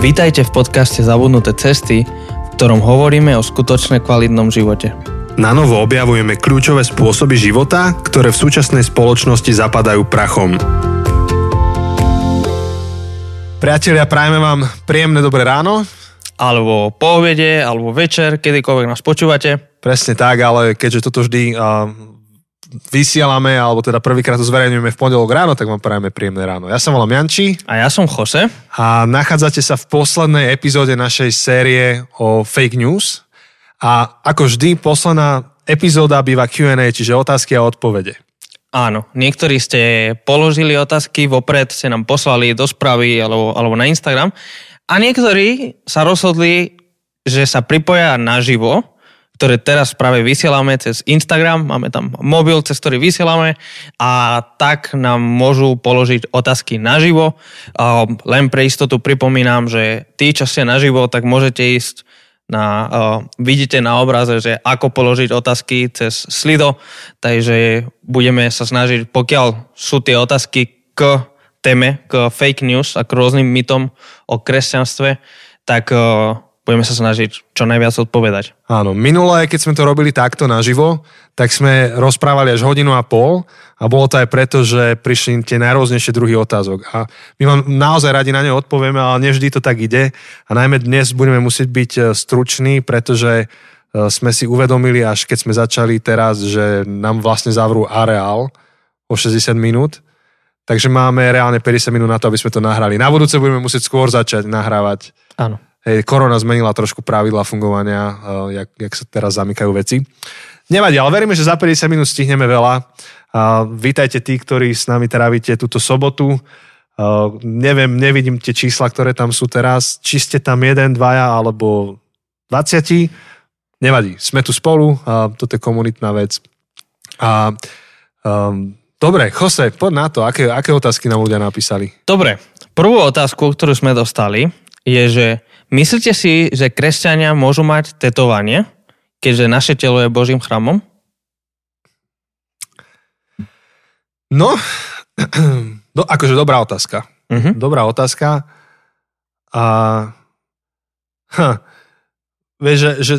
Vítajte v podcaste Zabudnuté cesty, v ktorom hovoríme o skutočne kvalitnom živote. Na novo objavujeme kľúčové spôsoby života, ktoré v súčasnej spoločnosti zapadajú prachom. Priatelia, prajeme vám príjemné dobré ráno. Alebo po obede, alebo večer, kedykoľvek nás počúvate. Presne tak, ale keďže toto vždy uh, vysielame, alebo teda prvýkrát to zverejňujeme v pondelok ráno, tak vám prajeme príjemné ráno. Ja som volám Janči. A ja som Jose. A nachádzate sa v poslednej epizóde našej série o fake news. A ako vždy, posledná epizóda býva Q&A, čiže otázky a odpovede. Áno, niektorí ste položili otázky, vopred ste nám poslali do správy alebo, alebo na Instagram a niektorí sa rozhodli, že sa pripoja naživo ktoré teraz práve vysielame cez Instagram, máme tam mobil, cez ktorý vysielame. A tak nám môžu položiť otázky naživo. Len pre istotu pripomínam, že tí, čo ste naživo, tak môžete ísť na, vidíte na obraze, že ako položiť otázky cez Slido, takže budeme sa snažiť, pokiaľ sú tie otázky k téme, k fake news a k rôznym mytom o kresťanstve, tak uh, budeme sa snažiť čo najviac odpovedať. Áno, minulé, keď sme to robili takto naživo, tak sme rozprávali až hodinu a pol a bolo to aj preto, že prišli tie najrôznejšie druhy otázok. A my vám naozaj radi na ne odpovieme, ale nevždy to tak ide. A najmä dnes budeme musieť byť e, struční, pretože e, sme si uvedomili, až keď sme začali teraz, že nám vlastne zavrú areál o 60 minút. Takže máme reálne 50 minút na to, aby sme to nahrali. Na budúce budeme musieť skôr začať nahrávať. Áno Hej, korona zmenila trošku pravidla fungovania, uh, jak, jak sa teraz zamykajú veci. Nevadí, ale veríme, že za 50 minút stihneme veľa. Uh, vítajte tí, ktorí s nami trávite túto sobotu. Uh, neviem, nevidím tie čísla, ktoré tam sú teraz. Či ste tam jeden, dvaja alebo 20. Nevadí, sme tu spolu, uh, toto je komunitná vec. A um, Dobre, Jose, poď na to, aké, aké otázky nám ľudia napísali. Dobre, prvú otázku, ktorú sme dostali, je, že Myslíte si, že kresťania môžu mať tetovanie, keďže naše telo je Božím chramom? No, do, akože dobrá otázka. Uh-huh. Dobrá otázka. A ha, vieš, že, že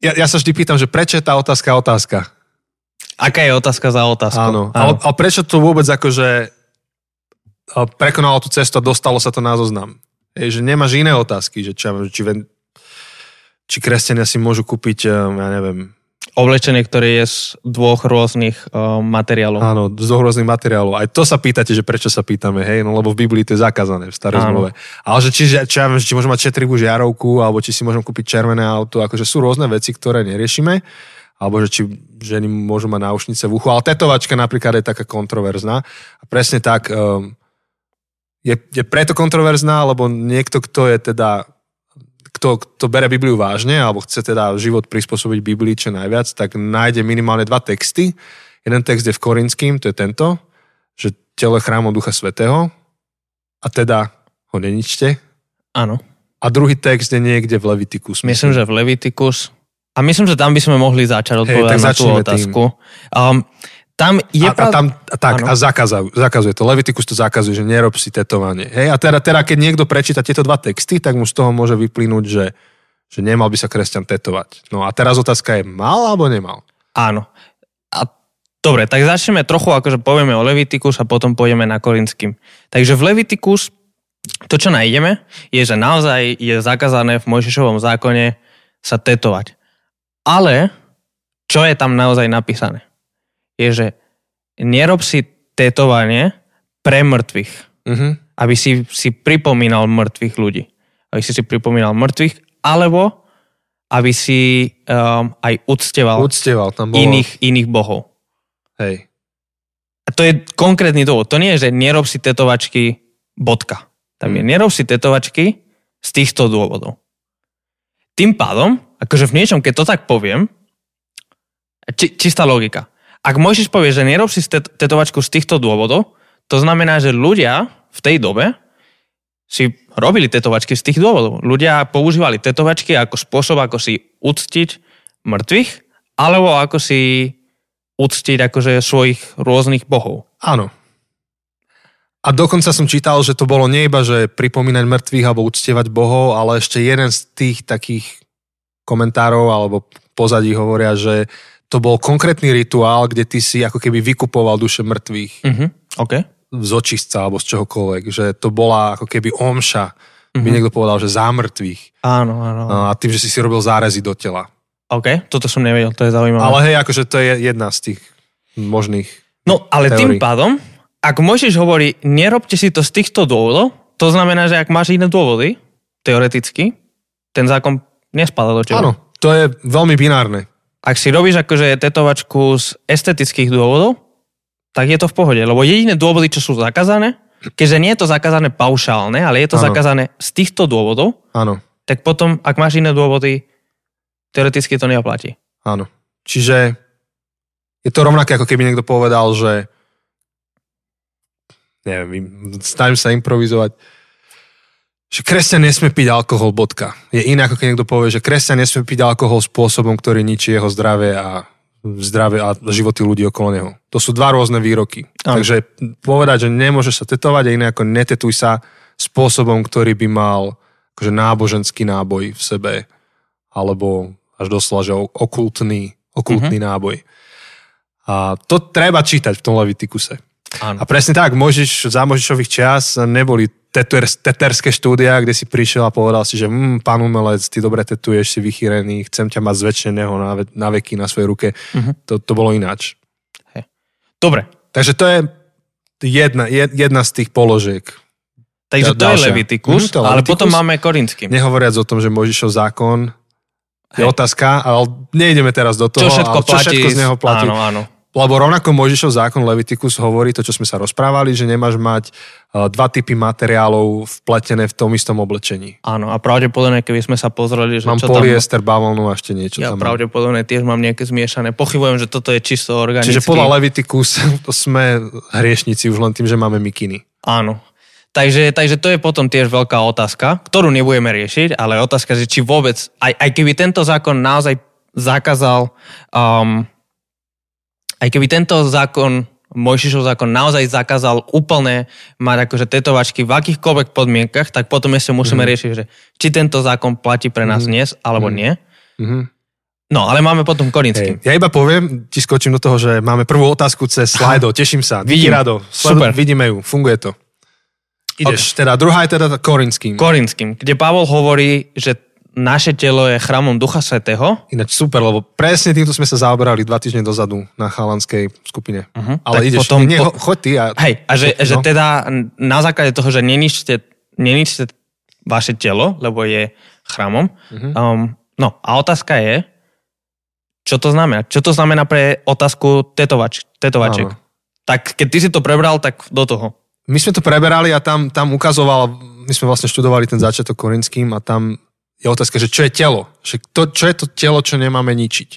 ja, ja sa vždy pýtam, že prečo je tá otázka otázka? Aká je otázka za otázku? Áno. Áno. A, a prečo to vôbec akože prekonalo tú cestu a dostalo sa to na zoznam? Je, že nemáš iné otázky, že či, či, či kresťania si môžu kúpiť, eh, ja neviem... Oblečenie, ktoré je z dvoch rôznych uh, materiálov. Áno, z dvoch rôznych materiálov. Aj to sa pýtate, že prečo sa pýtame, hej, no lebo v Biblii to je zakázané v starej zmluve. Ale že či, či, či, či môžem mať četrivú žiarovku, alebo či si môžem kúpiť červené auto, akože sú rôzne veci, ktoré neriešime alebo že či ženy môžu mať náušnice v uchu, ale tetovačka napríklad je taká kontroverzná. A presne tak, um, je, je preto kontroverzná, lebo niekto, kto je teda kto, kto bere Bibliu vážne alebo chce teda život prispôsobiť Biblii čo najviac, tak nájde minimálne dva texty. Jeden text je v Korinským, to je tento, že telo je chrámom Ducha Svetého a teda ho neničte. Áno. A druhý text je niekde v Levitikus. Myslím, myslím že v Levitikus. A myslím, že tam by sme mohli začať odpovedať hey, na tú otázku. Um, tam je a, prav... a, tam, tak, ano. a zakazujú, zakazuje to. Levitikus to zakazuje, že nerob si tetovanie. Hej? A teda, teda, keď niekto prečíta tieto dva texty, tak mu z toho môže vyplynúť, že, že nemal by sa kresťan tetovať. No a teraz otázka je, mal alebo nemal? Áno. A dobre, tak začneme trochu, akože povieme o Levitikus a potom pôjdeme na Korinským. Takže v Levitikus to, čo nájdeme, je, že naozaj je zakázané v Mojžišovom zákone sa tetovať. Ale čo je tam naozaj napísané? Je, že nerob si tetovanie pre mŕtvych. Uh-huh. Aby si, si pripomínal mŕtvych ľudí. Aby si si pripomínal mŕtvych, alebo aby si um, aj uctieval, uctieval tam bolo... iných, iných bohov. Hej. A to je konkrétny dôvod. To nie je, že nerob si tetovačky bodka. Tam je nerob si tetovačky z týchto dôvodov. Tým pádom, akože v niečom, keď to tak poviem, či, čistá logika. Ak Mojžiš povie, že nerob si tetovačku z týchto dôvodov, to znamená, že ľudia v tej dobe si robili tetovačky z tých dôvodov. Ľudia používali tetovačky ako spôsob, ako si uctiť mŕtvych, alebo ako si uctiť akože svojich rôznych bohov. Áno. A dokonca som čítal, že to bolo nie iba, že pripomínať mŕtvych alebo uctievať bohov, ale ešte jeden z tých takých komentárov alebo pozadí hovoria, že to bol konkrétny rituál, kde ty si ako keby vykupoval duše mŕtvych. Uh-huh. OK. Z očistca alebo z čohokoľvek. Že to bola ako keby omša. Uh-huh. By niekto povedal, že za mŕtvych. Áno, áno. A tým, že si si robil zárezy do tela. OK, toto som nevedel, to je zaujímavé. Ale hej, akože to je jedna z tých možných No, ale teórií. tým pádom, ak Mojžiš hovorí, nerobte si to z týchto dôvodov, to znamená, že ak máš iné dôvody, teoreticky, ten zákon nespada do teba. Áno, to je veľmi binárne. Ak si robíš akože tetovačku z estetických dôvodov, tak je to v pohode. Lebo jediné dôvody, čo sú zakázané, keďže nie je to zakázané paušálne, ale je to Áno. zakázané z týchto dôvodov, Áno, tak potom, ak máš iné dôvody, teoreticky to neoplatí. áno. Čiže je to rovnaké, ako keby niekto povedal, že neviem, snažím sa improvizovať, že kresťan nesmie piť alkohol, bodka. Je iné, ako keď niekto povie, že kresťan nesmie piť alkohol spôsobom, ktorý ničí jeho zdravie a zdravie a životy ľudí okolo neho. To sú dva rôzne výroky. Áno. Takže povedať, že nemôžeš sa tetovať, je iné ako netetuj sa spôsobom, ktorý by mal akože náboženský náboj v sebe, alebo až doslova, že okultný, okultný mm-hmm. náboj. A to treba čítať v tom Levitikuse. Áno. A presne tak, Mojžiš, za Mojžišových čias neboli teter, teterské štúdia, kde si prišiel a povedal si, že mm, pán umelec, ty dobre tetuješ, si vychýrený, chcem ťa mať zväčšeného na, ve- na veky na svojej ruke. Mhm. To, to bolo ináč. Dobre, Takže to je jedna, jed- jedna z tých položiek. takže to je ďalšia. Mhm, to je ale Leviticus. potom máme Korinský. Nehovoriac o tom, že Mojžišov zákon je Hej. otázka, ale nejdeme teraz do toho. Čo všetko ale čo platí. všetko z neho platí. Áno, áno. Lebo rovnako Mojžišov zákon Leviticus hovorí to, čo sme sa rozprávali, že nemáš mať uh, dva typy materiálov vpletené v tom istom oblečení. Áno, a pravdepodobne, keby sme sa pozreli, že Mám čo tam... polyester, bavlnu a ešte niečo Ja tam. pravdepodobne tiež mám nejaké zmiešané. Pochybujem, že toto je čisto organické. Čiže podľa Leviticus to sme hriešnici už len tým, že máme mikiny. Áno. Takže, takže to je potom tiež veľká otázka, ktorú nebudeme riešiť, ale otázka, že či vôbec, aj, aj keby tento zákon naozaj zakázal, um, aj keby tento zákon, Mojžišov zákon naozaj zakázal úplne mať akože tetovačky v akýchkoľvek podmienkach, tak potom ešte musíme Mhm. riešiť, že či tento zákon platí pre nás Mhm. dnes, alebo Mhm. nie. Mhm. No, ale máme potom korinský. Hej. Ja iba poviem, ti skočím do toho, že máme prvú otázku cez slajdo. Teším sa. Vidím. Rado. Super. Vidíme ju. Funguje to. Ideš. Teda druhá je teda korinským. Korinským, kde Pavol hovorí, že naše telo je chrámom Ducha Svetého. Ináč super, lebo presne týmto sme sa zaoberali dva týždne dozadu na chalanskej skupine. Uh-huh. Ale Tak ideš, potom- nie, ho- choď ty. A, Hej, a že, no. že teda na základe toho, že neničte, neničte vaše telo, lebo je chrámom. Mhm. Um, no a otázka je, čo to znamená? Čo to znamená pre otázku tetovač, tetovaček? Áno. Tak keď ty si to prebral, tak do toho. My sme to preberali a tam, tam ukazoval, my sme vlastne študovali ten začiatok korinským a tam je otázka, že čo je telo? Že to, čo je to telo, čo nemáme ničiť?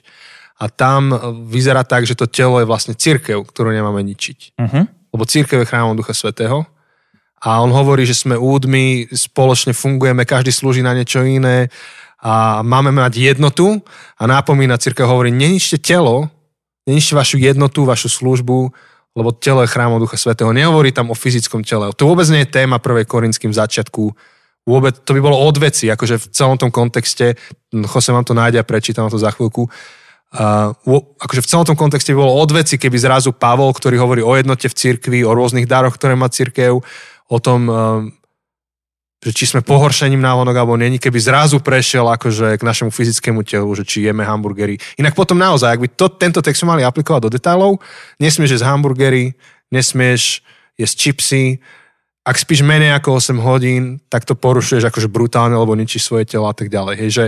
A tam e, vyzerá tak, že to telo je vlastne církev, ktorú nemáme ničiť. Uh-huh. Lebo církev je chrámom Ducha Svetého. A on hovorí, že sme údmi, spoločne fungujeme, každý slúži na niečo iné a máme mať jednotu a nápomína církev hovorí, neničte telo, neničte vašu jednotu, vašu službu, lebo telo je chrámom Ducha Svetého. Nehovorí tam o fyzickom tele. To vôbec nie je téma prvej korinským začiatku. Vôbec, to by bolo od veci, akože v celom tom kontexte, Jose vám to nájde a prečítam to za chvíľku. Uh, akože v celom tom kontexte by bolo od veci, keby zrazu Pavol, ktorý hovorí o jednote v cirkvi, o rôznych daroch, ktoré má cirkev, o tom, uh, že či sme pohoršením návonok alebo není, keby zrazu prešiel akože k našemu fyzickému telu, že či jeme hamburgery. Inak potom naozaj, ak by to, tento text mali aplikovať do detailov, nesmieš jesť hamburgery, nesmieš jesť čipsy, ak spíš menej ako 8 hodín, tak to porušuješ akože brutálne, lebo ničíš svoje telo a tak ďalej. Hej, že,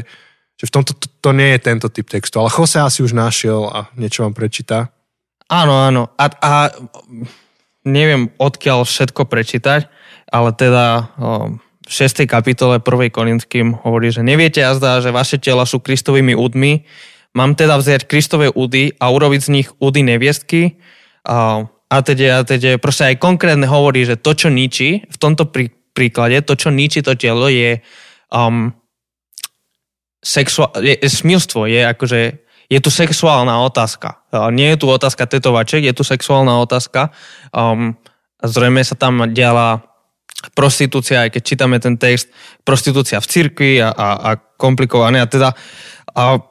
že v tomto to, to nie je tento typ textu. Ale Jose asi už našiel a niečo vám prečíta. Áno, áno. A, a neviem, odkiaľ všetko prečítať, ale teda v 6. kapitole 1. Korinským hovorí, že neviete jazda, že vaše tela sú Kristovými údmi. Mám teda vziať Kristové údy a urobiť z nich údy neviestky. A, a teda, a teda proste aj konkrétne hovorí, že to, čo ničí, v tomto prí, príklade, to, čo ničí to telo, je um, sexuál, je, je smilstvo, je akože je tu sexuálna otázka. Nie je tu otázka tetovaček, je tu sexuálna otázka. Um, zrejme sa tam diala prostitúcia, aj keď čítame ten text, prostitúcia v cirkvi a, a, a komplikované. A teda a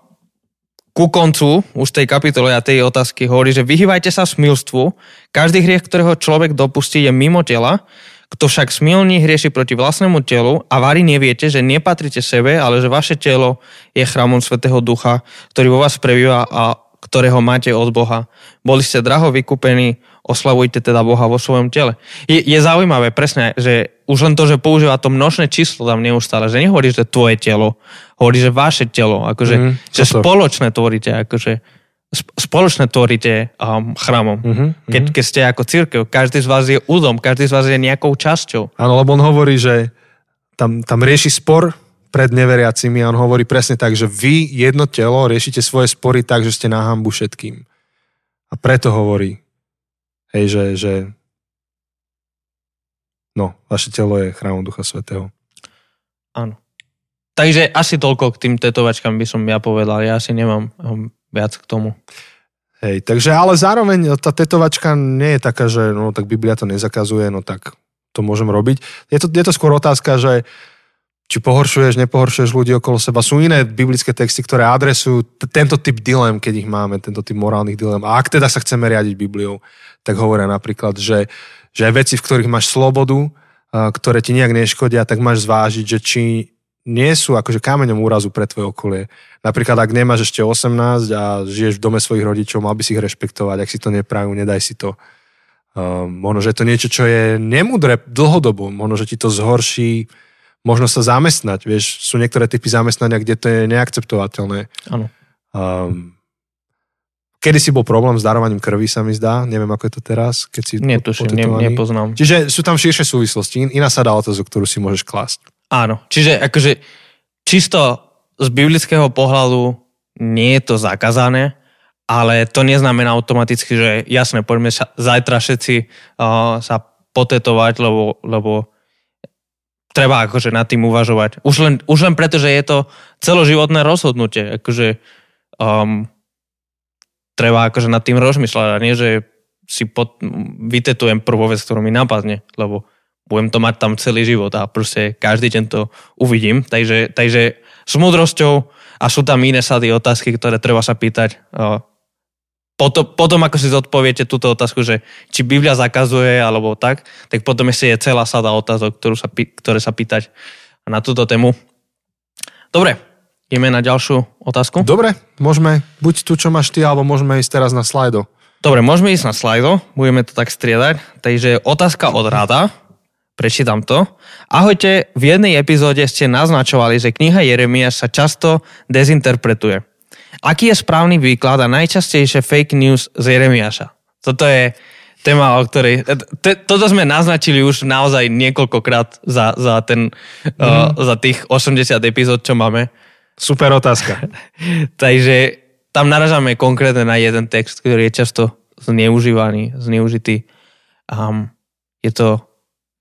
ku koncu už tej kapitole a tej otázky hovorí, že vyhývajte sa smilstvu. Každý hriech, ktorého človek dopustí, je mimo tela. Kto však smilní hrieši proti vlastnému telu a varí neviete, že nepatrite sebe, ale že vaše telo je chrámom Svetého Ducha, ktorý vo vás prebýva a ktorého máte od Boha. Boli ste draho vykúpení, oslavujte teda Boha vo svojom tele. Je, je zaujímavé presne, že už len to, že používa to množné číslo tam neustále, že nehovorí, že tvoje telo, hovorí, že vaše telo, akože, mm, že spoločné tvoríte, akože spoločné tvoríte um, chrámom. Mm-hmm, keď, keď ste ako církev, každý z vás je údom, každý z vás je nejakou časťou. Áno, lebo on hovorí, že tam, tam rieši spor pred neveriacimi a on hovorí presne tak, že vy jedno telo riešite svoje spory tak, že ste na hambu všetkým. A preto hovorí, hej, že, že no, vaše telo je chrámom Ducha Svetého. Áno. Takže asi toľko k tým tetovačkám by som ja povedal. Ja asi nemám um, viac k tomu. Hej, takže ale zároveň tá tetovačka nie je taká, že no tak Biblia to nezakazuje, no tak to môžem robiť. Je to, je to skôr otázka, že či pohoršuješ, nepohoršuješ ľudí okolo seba. Sú iné biblické texty, ktoré adresujú t- tento typ dilem, keď ich máme, tento typ morálnych dilem. A ak teda sa chceme riadiť Bibliou, tak hovoria napríklad, že, že aj veci, v ktorých máš slobodu, ktoré ti nejak neškodia, tak máš zvážiť, že či nie sú akože kameňom úrazu pre tvoje okolie. Napríklad, ak nemáš ešte 18 a žiješ v dome svojich rodičov, mal by si ich rešpektovať. Ak si to neprajú, nedaj si to. Uh, možno, že je to niečo, čo je nemudré dlhodobo. Možno, že ti to zhorší možno sa zamestnať. Vieš, sú niektoré typy zamestnania, kde to je neakceptovateľné. Áno. Um, kedy si bol problém s darovaním krvi, sa mi zdá. Neviem, ako je to teraz, keď si Netuším, ne, nepoznám. Čiže sú tam širšie súvislosti. Iná sa dá otázku, ktorú si môžeš klásť. Áno. Čiže akože čisto z biblického pohľadu nie je to zakázané, ale to neznamená automaticky, že jasne, poďme sa, zajtra všetci uh, sa potetovať, lebo, lebo treba akože nad tým uvažovať. Už len, už len preto, že je to celoživotné rozhodnutie. Akože, um, treba akože nad tým rozmýšľať a nie, že si pod, vytetujem prvú vec, ktorú mi napadne, lebo budem to mať tam celý život a proste každý deň to uvidím. Takže, takže s múdrosťou a sú tam iné sady otázky, ktoré treba sa pýtať. Uh, potom, potom ako si zodpoviete túto otázku, že či Biblia zakazuje alebo tak, tak potom ešte je celá sada otázok, ktorú sa, ktoré sa pýtať na túto tému. Dobre, ideme na ďalšiu otázku. Dobre, môžeme buď tu, čo máš ty, alebo môžeme ísť teraz na slajdo. Dobre, môžeme ísť na slajdo, budeme to tak striedať. Takže otázka od rada, prečítam to. Ahojte, v jednej epizóde ste naznačovali, že kniha Jeremiáš sa často dezinterpretuje. Aký je správny výklad a najčastejšie fake news z Jeremiáša? Toto je téma, o ktorej... T- toto sme naznačili už naozaj niekoľkokrát za, za, ten, mm. uh, za tých 80 epizód, čo máme. Super otázka. Takže tam naražame konkrétne na jeden text, ktorý je často zneužívaný, zneužitý. Um, je to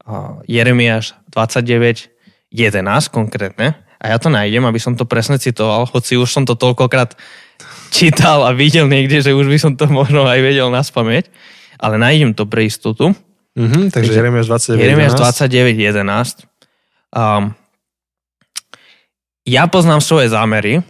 uh, Jeremiáš 29, 11 konkrétne a ja to nájdem, aby som to presne citoval, hoci už som to toľkokrát čítal a videl niekde, že už by som to možno aj vedel na spameť, ale nájdem to pre istotu. Mm-hmm, takže Jeremiáš 29, Jeremiáš 29, 11. Um, ja poznám svoje zámery,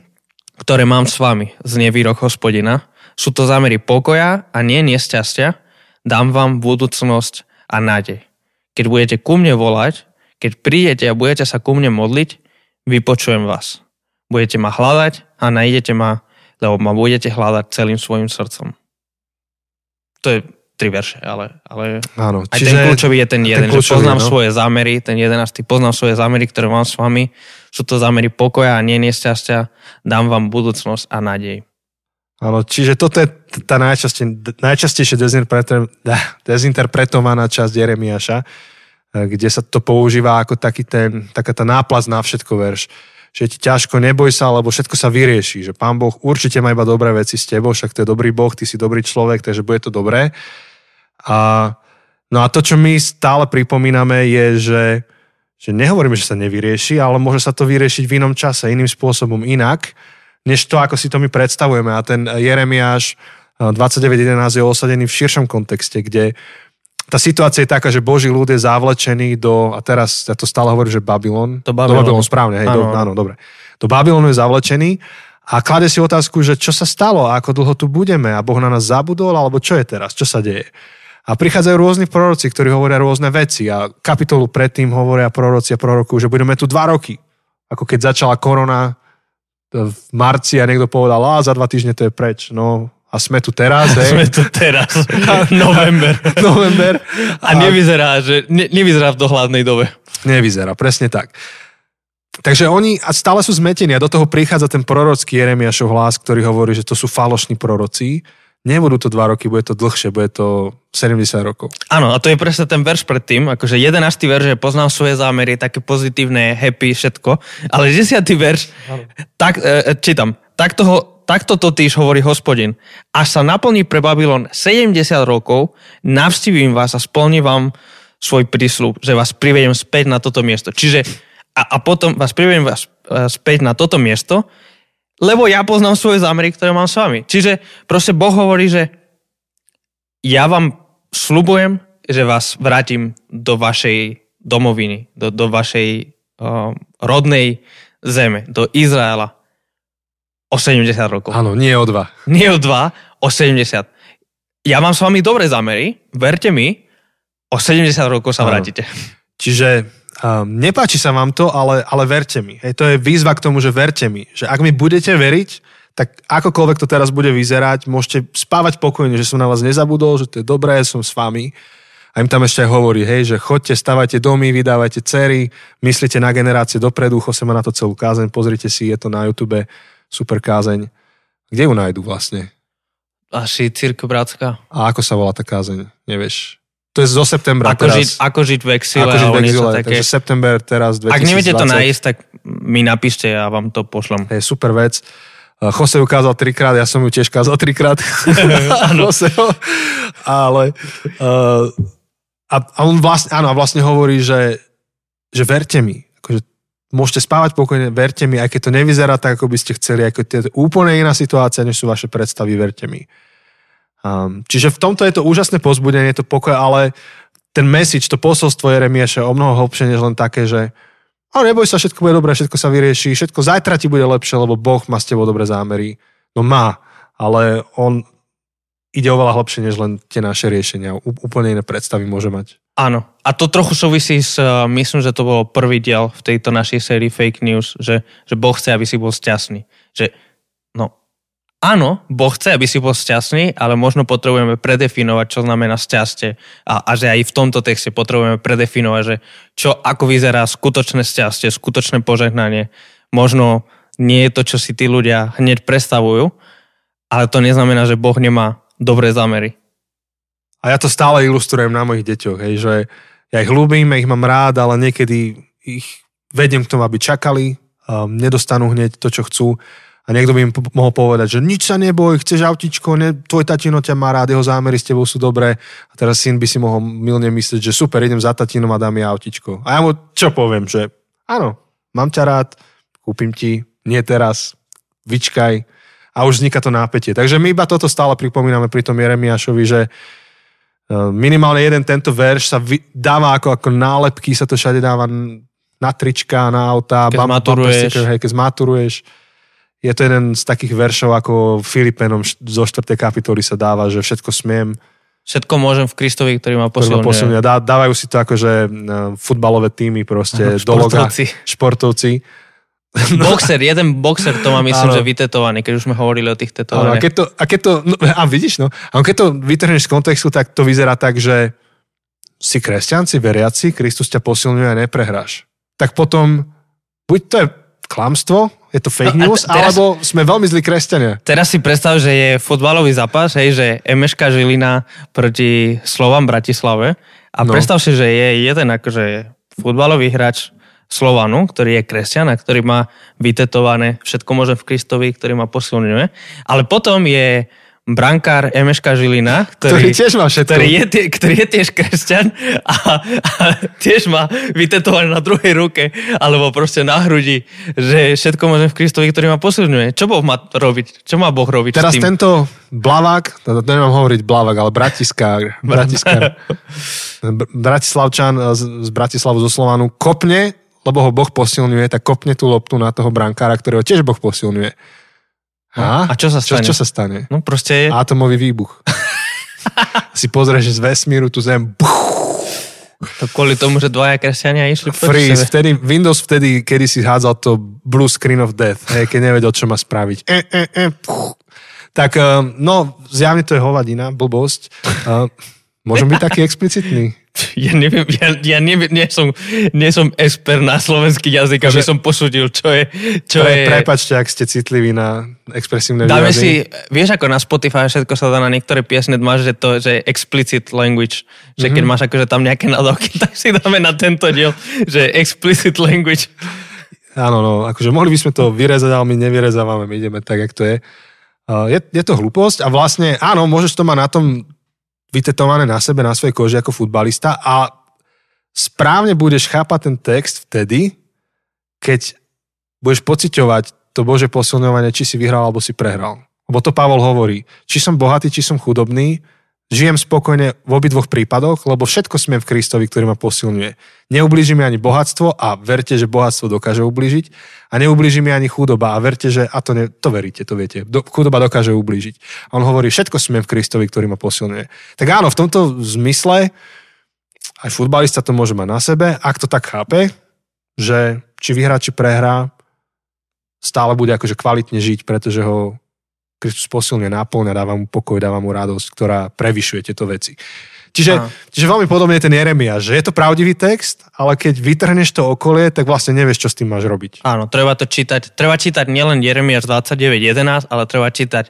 ktoré mám s vami z nevýrok hospodina. Sú to zámery pokoja a nie nesťastia. Dám vám budúcnosť a nádej. Keď budete ku mne volať, keď prídete a budete sa ku mne modliť, vypočujem vás. Budete ma hľadať a nájdete ma, lebo ma budete hľadať celým svojim srdcom. To je tri verše, ale, ale Áno, aj ten kľúčový je ten jeden, ten kľúčový, že poznám no? svoje zámery, ten jedenastý, poznám svoje zámery, ktoré mám s vami, sú to zámery pokoja a nie nesťastia, dám vám budúcnosť a nádej. Áno, čiže toto je tá najčastejšie dezinterpretovaná časť Jeremiáša, kde sa to používa ako taký ten, taká tá náplast na všetko verš. Že ti ťažko, neboj sa, lebo všetko sa vyrieši. Že pán Boh určite má iba dobré veci s tebou, však to je dobrý Boh, ty si dobrý človek, takže bude to dobré. A, no a to, čo my stále pripomíname, je, že, že nehovoríme, že sa nevyrieši, ale môže sa to vyriešiť v inom čase, iným spôsobom, inak, než to, ako si to my predstavujeme. A ten Jeremiáš 29.11 je osadený v širšom kontexte, kde tá situácia je taká, že Boží ľud je zavlečený do, a teraz ja to stále hovorím, že Babylon. Do Babylonu. Do Babylon, správne, hej, áno. Do, áno, dobre. Do Babylonu je zavlečený a klade si otázku, že čo sa stalo ako dlho tu budeme a Boh na nás zabudol, alebo čo je teraz, čo sa deje. A prichádzajú rôzni proroci, ktorí hovoria rôzne veci a kapitolu predtým hovoria proroci a proroku, že budeme tu dva roky. Ako keď začala korona v marci a niekto povedal, a za dva týždne to je preč. No a sme tu teraz. Hej. Sme tu teraz. November. November. A, a nevyzerá, že ne, nevyzerá v dohľadnej dobe. Nevyzerá, presne tak. Takže oni a stále sú zmetení a do toho prichádza ten prorocký Jeremiašov hlas, ktorý hovorí, že to sú falošní proroci nebudú to dva roky, bude to dlhšie, bude to 70 rokov. Áno, a to je presne ten verš predtým, akože 11. verš je poznám svoje zámery, také pozitívne, happy, všetko, ale 10. verš, tak, e, e, čítam, tak toho, takto to týž hovorí hospodin. Až sa naplní pre Babylon 70 rokov, navštívim vás a splním vám svoj prísľub, že vás privedem späť na toto miesto. Čiže a, a potom vás privedem vás e, späť na toto miesto, lebo ja poznám svoje zámery, ktoré mám s vami. Čiže proste Boh hovorí, že ja vám slubujem, že vás vrátim do vašej domoviny, do, do vašej uh, rodnej zeme, do Izraela o 70 rokov. Áno, nie o dva. Nie o dva, o 70. Ja mám s vami dobré zámery, verte mi, o 70 rokov sa vrátite. Čiže Um, nepáči sa vám to, ale, ale verte mi. Hej, to je výzva k tomu, že verte mi. Že ak mi budete veriť, tak akokoľvek to teraz bude vyzerať, môžete spávať pokojne, že som na vás nezabudol, že to je dobré, som s vami. A im tam ešte aj hovorí, hej, že chodte, stavajte domy, vydávajte cery, myslíte na generácie dopredu, sa na to celú kázeň, pozrite si, je to na YouTube, super kázeň. Kde ju nájdu vlastne? Asi Círko Bratská. A ako sa volá tá kázeň? Nevieš? To je zo septembra ako teraz. Žiť, ako žiť v exile. Ako žiť v exile, také... takže september teraz 2020. Ak neviete to nájsť, tak mi napíšte a vám to pošlem. Je super vec. Eh, Jose ju kázal trikrát, ja som ju tiež kázal trikrát. Ale uh, a, a on vlastne, áno, a vlastne hovorí, že, že verte mi. Môžete spávať pokojne, verte mi, aj keď to nevyzerá tak, ako by ste chceli, keď to úplne iná situácia, než sú vaše predstavy, verte mi. Um, čiže v tomto je to úžasné pozbudenie, to pokoj, ale ten message, to posolstvo Jeremiaša je o mnoho hlbšie, než len také, že a neboj sa, všetko bude dobré, všetko sa vyrieši, všetko zajtra ti bude lepšie, lebo Boh má s tebou dobré zámery. No má, ale on ide oveľa hlbšie, než len tie naše riešenia. Úplne iné predstavy môže mať. Áno. A to trochu súvisí s, uh, myslím, že to bolo prvý diel v tejto našej sérii Fake News, že, že Boh chce, aby si bol šťastný. Že áno, Boh chce, aby si bol šťastný, ale možno potrebujeme predefinovať, čo znamená šťastie. A, a že aj v tomto texte potrebujeme predefinovať, že čo, ako vyzerá skutočné šťastie, skutočné požehnanie. Možno nie je to, čo si tí ľudia hneď predstavujú, ale to neznamená, že Boh nemá dobré zámery. A ja to stále ilustrujem na mojich deťoch, hej, že ja ich ľúbim, ja ich mám rád, ale niekedy ich vediem k tomu, aby čakali, um, nedostanú hneď to, čo chcú a niekto by im mohol povedať, že nič sa neboj, chceš autičko, ne, tvoj tatino ťa má rád, jeho zámery s tebou sú dobré a teraz syn by si mohol milne myslieť, že super, idem za tatinom a dám mi autičko. A ja mu čo poviem, že áno, mám ťa rád, kúpim ti, nie teraz, vyčkaj a už vzniká to nápetie. Takže my iba toto stále pripomíname pri tom Jeremiášovi, že e, minimálne jeden tento verš sa dáva ako, ako nálepky, sa to všade dáva na trička, na auta, keď bump, maturuješ. Sticker, hej, keď maturuješ je to jeden z takých veršov, ako Filipenom zo 4. kapitoly sa dáva, že všetko smiem. Všetko môžem v Kristovi, ktorý ma posilňuje. posilňuje. Dá, dávajú si to akože futbalové týmy proste do loga. Športovci. Boxer, jeden boxer to má myslím, ano. že vytetovaný, keď už sme hovorili o tých tetovaniach. A keď to, a keď to, no, a vidíš, no, a keď to vytrhneš z kontextu, tak to vyzerá tak, že si kresťan, si veriaci, Kristus ťa posilňuje a neprehráš. Tak potom, buď to je klamstvo, je to fake no, news, teraz, alebo sme veľmi zlí kresťania. Teraz si predstav, že je futbalový zápas, hej, že Emeška Žilina proti Slovám Bratislave a no. predstav si, že je jeden akože futbalový hráč Slovanu, ktorý je kresťan a ktorý má vytetované všetko môže v Kristovi, ktorý ma posilňuje. Ale potom je brankár Emeška Žilina, ktorý, ktorý tiež má všetko. Ktorý je, ktorý je tiež kresťan a, a tiež má vytetované na druhej ruke alebo proste na hrudi, že všetko môžem v Kristovi, ktorý ma posilňuje. Čo Boh má robiť? Čo má Boh robiť Teraz tento Blavák, to nemám hovoriť Blavák, ale Bratiskár, Bratiskár, Bratislavčan z, z Bratislavu zo Slovanu kopne, lebo ho Boh posilňuje, tak kopne tú loptu na toho brankára, ktorého tiež Boh posilňuje a, a čo sa stane? Čo, čo sa stane? No proste... Átomový výbuch. si pozrieš z vesmíru tú zem. To kvôli tomu, že dvaja kresťania išli Freeze. Vtedy, Windows vtedy, kedy si hádzal to blue screen of death, hej, keď nevedel, čo má spraviť. E, e, e, tak, eh, no, zjavne to je hovadina, blbosť. Uh, môžem byť taký explicitný? ja neviem, ja, ja neviem, nie, som, nie som expert na slovenský jazyk, aby som posudil, čo je... Čo pre, je... Prepačte, ak ste citliví na expresívne Dáme si, vieš ako na Spotify všetko sa dá na niektoré piesne, máš, že to že je explicit language, že mm-hmm. keď mhm. máš akože tam nejaké nadávky, tak si dáme na tento diel, že explicit language. Áno, no, akože mohli by sme to vyrezať, ale my nevyrezávame, my ideme tak, jak to je. Je, je to hlúposť a vlastne, áno, môžeš to mať na tom vytetované na sebe, na svojej koži ako futbalista a správne budeš chápať ten text vtedy, keď budeš pociťovať to Bože posilňovanie, či si vyhral alebo si prehral. Lebo to Pavol hovorí, či som bohatý, či som chudobný, Žijem spokojne v obidvoch prípadoch, lebo všetko smiem v Kristovi, ktorý ma posilňuje. Neublíži mi ani bohatstvo a verte, že bohatstvo dokáže ublížiť a neublíži mi ani chudoba a verte, že, a to, ne, to veríte, to viete, do, chudoba dokáže ublížiť. A on hovorí, všetko smiem v Kristovi, ktorý ma posilňuje. Tak áno, v tomto zmysle aj futbalista to môže mať na sebe, ak to tak chápe, že či vyhrá, či prehrá, stále bude akože kvalitne žiť, pretože ho Kristus posilne náplňa, dáva mu pokoj, dáva mu radosť, ktorá prevyšuje tieto veci. Čiže, čiže veľmi podobne je ten Jeremia, že je to pravdivý text, ale keď vytrhneš to okolie, tak vlastne nevieš, čo s tým máš robiť. Áno, treba to čítať. Treba čítať nielen Jeremiáš 29.11, ale treba čítať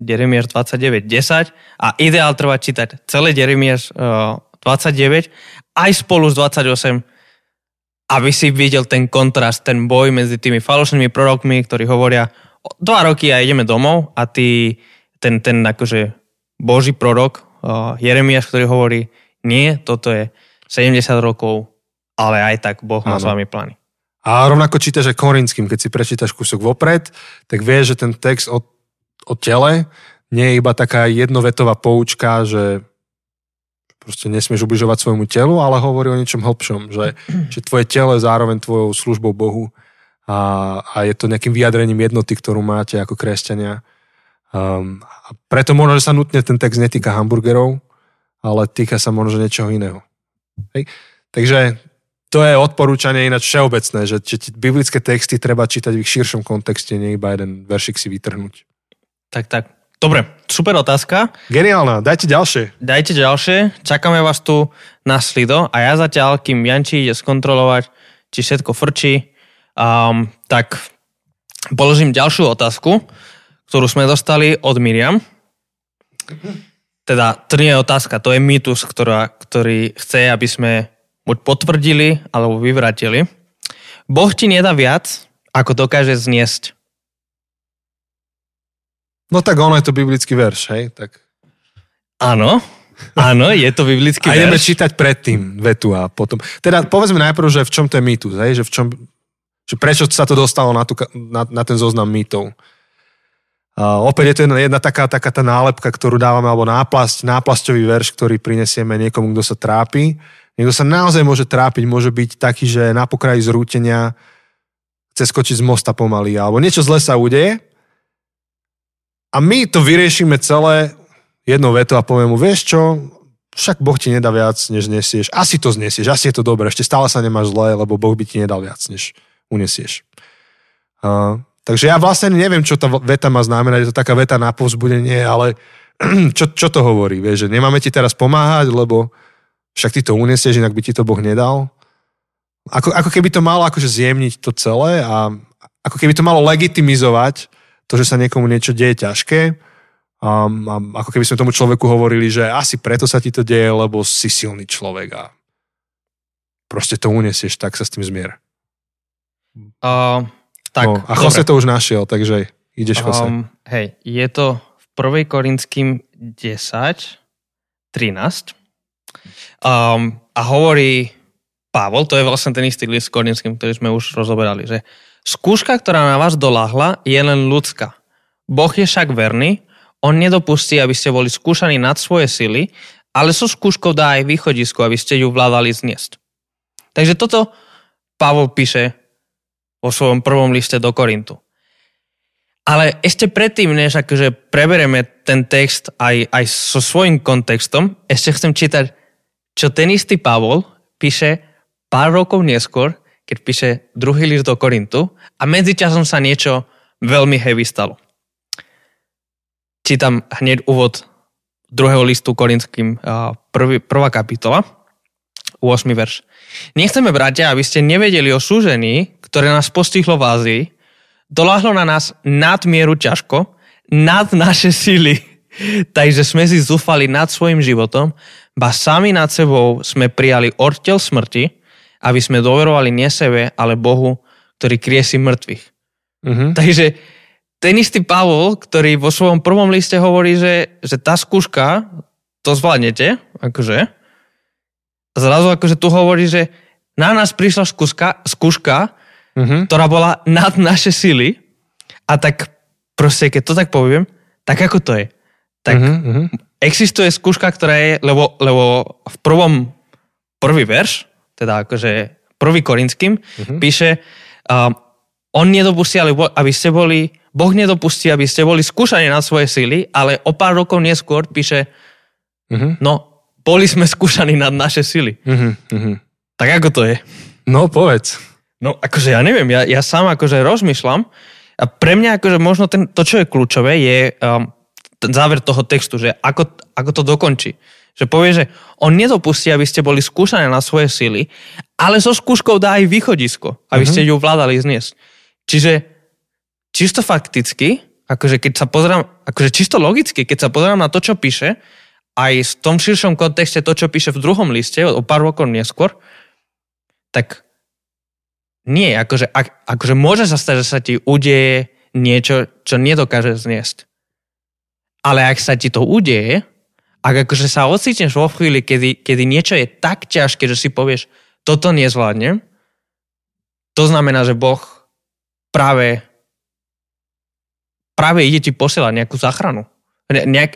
Jeremiáš 29.10 a ideál treba čítať celé Jeremiáš uh, 29 aj spolu s 28 aby si videl ten kontrast, ten boj medzi tými falošnými prorokmi, ktorí hovoria dva roky a ideme domov a ty, ten, ten akože Boží prorok uh, Jeremiáš, ktorý hovorí, nie, toto je 70 rokov, ale aj tak Boh má s vami plány. A rovnako čítaš aj korinským, keď si prečítaš kúsok vopred, tak vieš, že ten text o, o tele nie je iba taká jednovetová poučka, že proste nesmieš ubližovať svojmu telu, ale hovorí o niečom hlbšom, že, že tvoje telo je zároveň tvojou službou Bohu a, a je to nejakým vyjadrením jednoty, ktorú máte ako kresťania. Um, a preto možno, že sa nutne ten text netýka hamburgerov, ale týka sa možno niečoho iného. Hej. Takže to je odporúčanie ináč všeobecné, že, že biblické texty treba čítať v ich širšom kontexte, nie iba jeden veršik si vytrhnúť. Tak, tak. Dobre, super otázka. Geniálna, dajte ďalšie. Dajte ďalšie, čakáme vás tu na slido a ja zatiaľ, kým Janči ide skontrolovať, či všetko frčí, Um, tak položím ďalšiu otázku, ktorú sme dostali od Miriam. Teda to nie je otázka, to je mýtus, ktorá, ktorý chce, aby sme buď potvrdili alebo vyvratili. Boh ti nedá viac, ako dokáže zniesť. No tak ono je to biblický verš, hej? Tak... Áno, Áno, je to biblický verš. A ideme čítať predtým vetu a potom. Teda povedzme najprv, že v čom to je mýtus, hej? že v čom, že prečo sa to dostalo na, tú, na, na ten zoznam mýtov. Uh, opäť je to jedna, jedna taká, taká tá nálepka, ktorú dávame, alebo náplasť, náplasťový verš, ktorý prinesieme niekomu, kto sa trápi. Niekto sa naozaj môže trápiť, môže byť taký, že na pokraji zrútenia chce skočiť z mosta pomaly, alebo niečo zle sa udeje. A my to vyriešime celé jednou vetou a povieme mu, vieš čo, však Boh ti nedá viac, než nesieš. Asi to znesieš, asi je to dobré, ešte stále sa nemáš zle, lebo Boh by ti nedal viac, než, unesieš. Uh, takže ja vlastne neviem, čo tá veta má znamenať, je to taká veta na povzbudenie, ale čo, čo to hovorí? Vieš, že nemáme ti teraz pomáhať, lebo však ty to unesieš, inak by ti to Boh nedal. Ako, ako keby to malo akože zjemniť to celé a ako keby to malo legitimizovať to, že sa niekomu niečo deje ťažké. A, a ako keby sme tomu človeku hovorili, že asi preto sa ti to deje, lebo si silný človek a proste to unesieš, tak sa s tým zmier. Uh, tak, no, a Jose to už našiel, takže ideš Jose. Um, hej, je to v 1. Korinským 10, 13 um, a hovorí Pavol, to je vlastne ten istý list Korinským, ktorý sme už rozoberali, že skúška, ktorá na vás doláhla, je len ľudská. Boh je však verný, on nedopustí, aby ste boli skúšaní nad svoje sily, ale so skúškou dá aj východisko, aby ste ju vládali zniesť. Takže toto Pavol píše vo svojom prvom liste do Korintu. Ale ešte predtým, než akože preberieme ten text aj, aj so svojím kontextom, ešte chcem čítať, čo ten istý Pavol píše pár rokov neskôr, keď píše druhý list do Korintu a medzičasom sa niečo veľmi heavy stalo. Čítam hneď úvod druhého listu korinským, prvý, prvá kapitola, 8. verš. Nechceme, bratia, aby ste nevedeli o súžení, ktoré nás postihlo v Ázii, doláhlo na nás nadmieru ťažko, nad naše sily, takže sme si zúfali nad svojim životom, ba sami nad sebou sme prijali ortel smrti, aby sme doverovali nie sebe, ale Bohu, ktorý krie si mŕtvych. Uh-huh. Takže ten istý Pavol, ktorý vo svojom prvom liste hovorí, že, že tá skúška, to zvládnete, akože, zrazu akože tu hovorí, že na nás prišla skúška, skúška uh-huh. ktorá bola nad naše sily a tak proste, keď to tak poviem, tak ako to je? Tak uh-huh. existuje skúška, ktorá je, lebo, lebo v prvom, prvý verš, teda akože prvý korinským, uh-huh. píše, uh, on nedopustí, aby ste boli, Boh nedopustí, aby ste boli skúšaní na svoje sily, ale o pár rokov neskôr píše, uh-huh. no, boli sme skúšaní nad naše sily. Uh-huh. Uh-huh. Tak ako to je? No, povedz. No akože ja neviem, ja, ja sám akože rozmýšľam a pre mňa akože možno ten, to, čo je kľúčové, je um, ten záver toho textu, že ako, ako to dokončí. Že povie, že on nedopustí, aby ste boli skúšané na svoje sily, ale so skúškou dá aj východisko, aby mm-hmm. ste ju vládali zniesť. Čiže čisto fakticky, akože keď sa pozerám, akože čisto logicky, keď sa pozerám na to, čo píše, aj v tom širšom kontexte to, čo píše v druhom liste, o pár rokov neskôr, tak nie, akože, ak, akože môže sa stať, že sa ti udeje niečo, čo nedokáže zniesť. Ale ak sa ti to udeje, ak akože sa ocitneš vo chvíli, kedy, kedy niečo je tak ťažké, že si povieš, toto nezvládnem, to znamená, že Boh práve práve ide ti posielať nejakú záchranu. Nejak,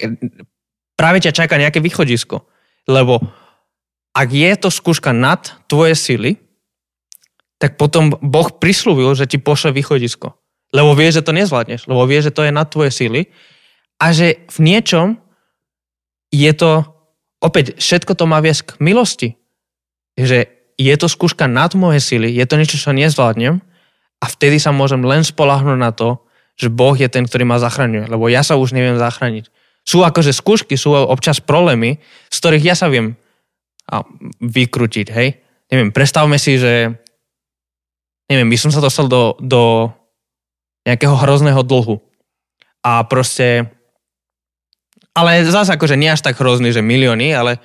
práve ťa čaká nejaké východisko. Lebo ak je to skúška nad tvoje sily, tak potom Boh prislúbil, že ti pošle východisko. Lebo vie, že to nezvládneš, lebo vie, že to je na tvoje síly a že v niečom je to, opäť, všetko to má viesť k milosti. Že je to skúška nad moje síly, je to niečo, čo nezvládnem a vtedy sa môžem len spolahnúť na to, že Boh je ten, ktorý ma zachraňuje, lebo ja sa už neviem zachrániť. Sú akože skúšky, sú občas problémy, z ktorých ja sa viem vykrutiť, hej. Neviem, predstavme si, že neviem, by som sa dostal do, do nejakého hrozného dlhu. A proste, ale zase akože nie až tak hrozný, že milióny, ale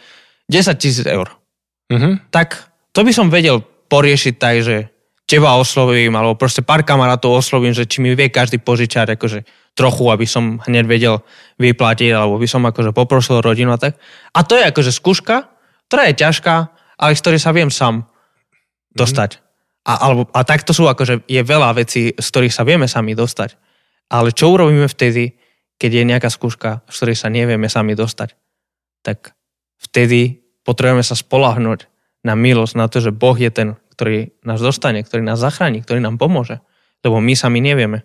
10 tisíc eur. Mm-hmm. Tak to by som vedel poriešiť tak, že teba oslovím, alebo proste pár kamarátov oslovím, že či mi vie každý požičať akože trochu, aby som hneď vedel vyplatiť, alebo by som akože poprosil rodinu a tak. A to je akože skúška, ktorá je ťažká, ale z ktorej sa viem sám dostať. Mm-hmm. A, alebo, a takto sú akože, je veľa vecí, z ktorých sa vieme sami dostať. Ale čo urobíme vtedy, keď je nejaká skúška, z ktorej sa nevieme sami dostať? Tak vtedy potrebujeme sa spolahnuť na milosť, na to, že Boh je ten, ktorý nás dostane, ktorý nás zachráni, ktorý nám pomôže. Lebo my sami nevieme.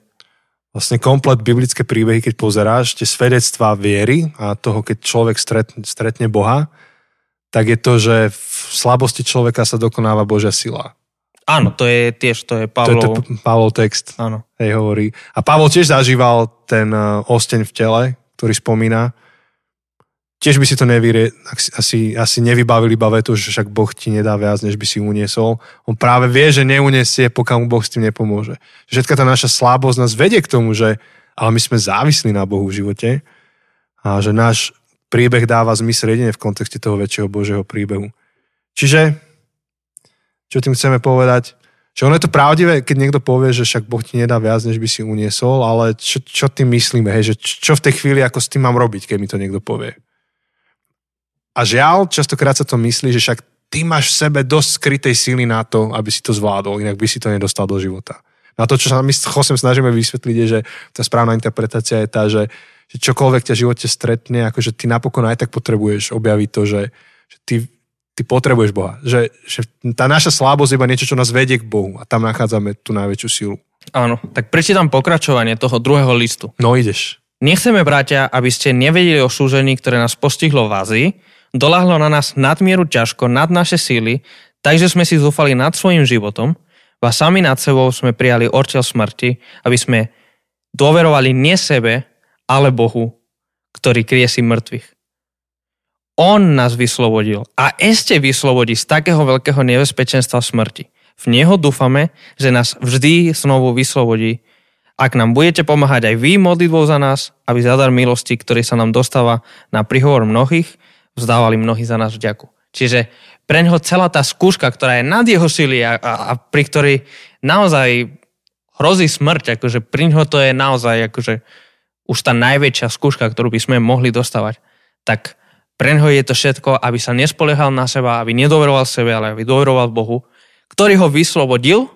Vlastne komplet biblické príbehy, keď pozeráš, tie svedectvá viery a toho, keď človek stretne, Boha, tak je to, že v slabosti človeka sa dokonáva Božia sila. Áno, to je tiež, to je Pavlov. To je Pavlov text. Áno. Hej, hovorí. A Pavol tiež zažíval ten uh, osteň v tele, ktorý spomína. Tiež by si to nevyrie, asi, asi nevybavil iba vetu, že však Boh ti nedá viac, než by si uniesol. On práve vie, že neuniesie, pokiaľ mu Boh s tým nepomôže. Všetka tá naša slabosť nás vedie k tomu, že ale my sme závislí na Bohu v živote a že náš príbeh dáva zmysel jedine v kontexte toho väčšieho Božieho príbehu. Čiže čo tým chceme povedať? Že ono je to pravdivé, keď niekto povie, že však Boh ti nedá viac, než by si uniesol, ale čo, čo tým myslíme, hej? Že čo v tej chvíli, ako s tým mám robiť, keď mi to niekto povie. A žiaľ, častokrát sa to myslí, že však ty máš v sebe dosť skrytej síly na to, aby si to zvládol, inak by si to nedostal do života. Na to, čo sa my s snažíme vysvetliť, je, že tá správna interpretácia je tá, že, že čokoľvek ťa v živote stretne, akože ty napokon aj tak potrebuješ objaviť to, že, že ty ty potrebuješ Boha. Že, že tá naša slabosť je iba niečo, čo nás vedie k Bohu a tam nachádzame tú najväčšiu silu. Áno, tak prečítam pokračovanie toho druhého listu. No ideš. Nechceme, bratia, aby ste nevedeli o súžení, ktoré nás postihlo v Ázii, doláhlo na nás nadmieru ťažko, nad naše síly, takže sme si zúfali nad svojim životom, a sami nad sebou sme prijali orčel smrti, aby sme dôverovali nie sebe, ale Bohu, ktorý krie si mŕtvych. On nás vyslobodil a ešte vyslobodí z takého veľkého nebezpečenstva smrti. V Neho dúfame, že nás vždy znovu vyslobodí. Ak nám budete pomáhať aj vy modlitbou za nás, aby zadar milosti, ktorý sa nám dostáva na prihovor mnohých, vzdávali mnohí za nás vďaku. Čiže pre neho celá tá skúška, ktorá je nad jeho sily a, a, a pri ktorej naozaj hrozí smrť, akože pri neho to je naozaj akože už tá najväčšia skúška, ktorú by sme mohli dostávať, tak pre neho je to všetko, aby sa nespoliehal na seba, aby nedoveroval sebe, ale aby doveroval Bohu, ktorý ho vyslobodil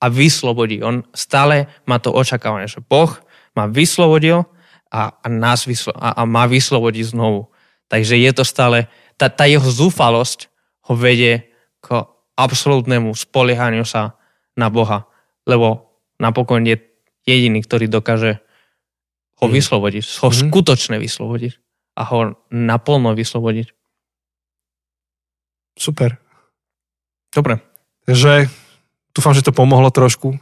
a vyslobodí. On stále má to očakávanie, že Boh ma vyslobodil a, a, nás vyslo, a, a má vyslobodiť znovu. Takže je to stále, tá, tá jeho zúfalosť ho vedie k absolútnemu spoliehaniu sa na Boha, lebo napokon je jediný, ktorý dokáže ho mm. vyslobodiť, ho mm. skutočne vyslobodiť a ho naplno vyslobodiť. Super. Dobre. Takže dúfam, že to pomohlo trošku.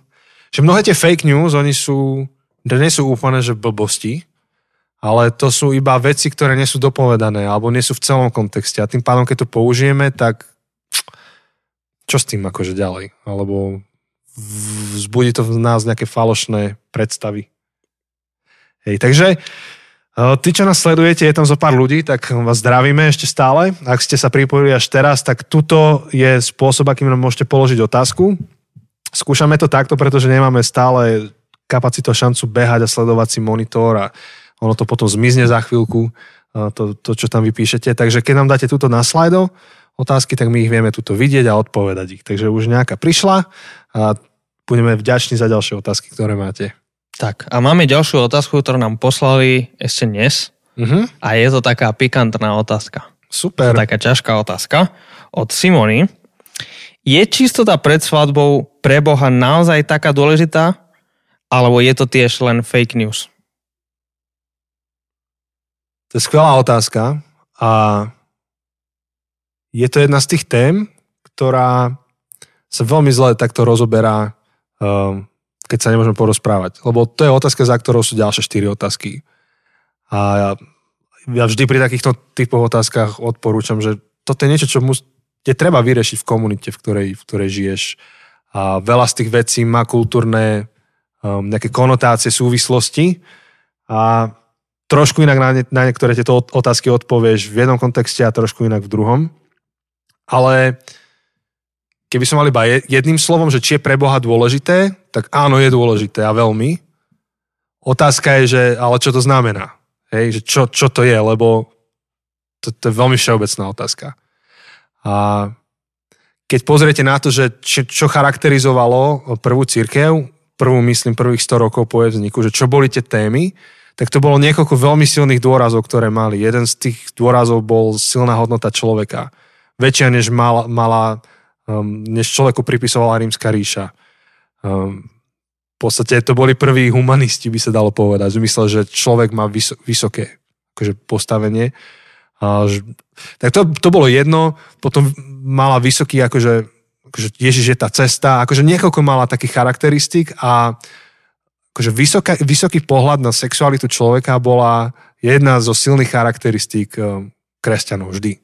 Že mnohé tie fake news, oni sú, nie sú úplne, že blbosti, ale to sú iba veci, ktoré nie sú dopovedané alebo nie sú v celom kontexte. A tým pádom, keď to použijeme, tak čo s tým akože ďalej? Alebo vzbudí to v nás nejaké falošné predstavy. Hej, takže Tí, čo nás sledujete, je tam zo pár ľudí, tak vás zdravíme ešte stále. Ak ste sa pripojili až teraz, tak tuto je spôsob, akým nám môžete položiť otázku. Skúšame to takto, pretože nemáme stále kapacitu šancu behať a sledovať si monitor a ono to potom zmizne za chvíľku, to, to čo tam vypíšete. Takže keď nám dáte túto na slajdo otázky, tak my ich vieme tuto vidieť a odpovedať ich. Takže už nejaká prišla a budeme vďační za ďalšie otázky, ktoré máte. Tak a máme ďalšiu otázku, ktorú nám poslali ešte dnes. Uh-huh. A je to taká pikantná otázka. Super. To taká ťažká otázka od Simony. Je čistota pred svadbou pre Boha naozaj taká dôležitá? Alebo je to tiež len fake news? To je skvelá otázka a je to jedna z tých tém, ktorá sa veľmi zle takto rozoberá um, keď sa nemôžeme porozprávať. Lebo to je otázka, za ktorou sú ďalšie štyri otázky. A ja, ja vždy pri takýchto typoch otázkach odporúčam, že toto je niečo, čo mus, je treba vyriešiť v komunite, v ktorej, v ktorej žiješ. A veľa z tých vecí má kultúrne um, nejaké konotácie, súvislosti a trošku inak na, ne, na niektoré tieto otázky odpovieš v jednom kontexte a trošku inak v druhom. Ale keby som mal iba jedným slovom, že či je pre Boha dôležité, tak áno, je dôležité a veľmi. Otázka je, že ale čo to znamená? Hej, že čo, čo to je, lebo to, to je veľmi všeobecná otázka. A keď pozriete na to, že čo, čo charakterizovalo prvú církev, prvú, myslím, prvých 100 rokov po jej vzniku, že čo boli tie témy, tak to bolo niekoľko veľmi silných dôrazov, ktoré mali. Jeden z tých dôrazov bol silná hodnota človeka. Väčšia, než mala, mala než človeku pripisovala rímska ríša. Um, v podstate to boli prví humanisti, by sa dalo povedať. Myslel, že človek má vys- vysoké akože postavenie. Tak to, to bolo jedno. Potom mala vysoký, akože, akože Ježiš je tá cesta. Akože niekoľko mala takých charakteristik a akože vysoká, vysoký pohľad na sexualitu človeka bola jedna zo silných charakteristík um, kresťanov vždy.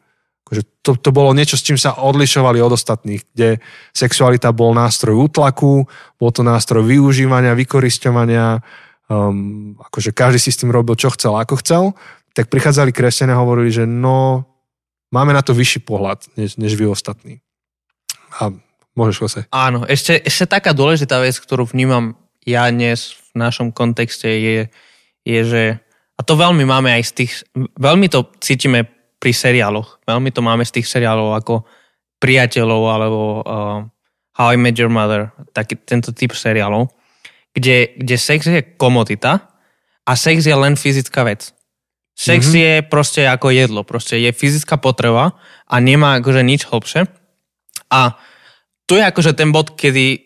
Akože to, to bolo niečo, s čím sa odlišovali od ostatných, kde sexualita bol nástroj útlaku, bol to nástroj využívania, vykoristovania, um, akože každý si s tým robil, čo chcel, ako chcel, tak prichádzali kresťania a hovorili, že no, máme na to vyšší pohľad, než, než vy ostatní. A Môžeš, Jose. Áno, ešte, ešte taká dôležitá vec, ktorú vnímam ja dnes v našom kontexte je, je, že a to veľmi máme aj z tých, veľmi to cítime pri seriáloch, veľmi to máme z tých seriálov ako priateľov alebo uh, How I Met Your Mother, taký, tento typ seriálov, kde, kde sex je komodita a sex je len fyzická vec. Sex mm-hmm. je proste ako jedlo, proste je fyzická potreba a nemá akože nič hlbšie. A tu je akože ten bod, kedy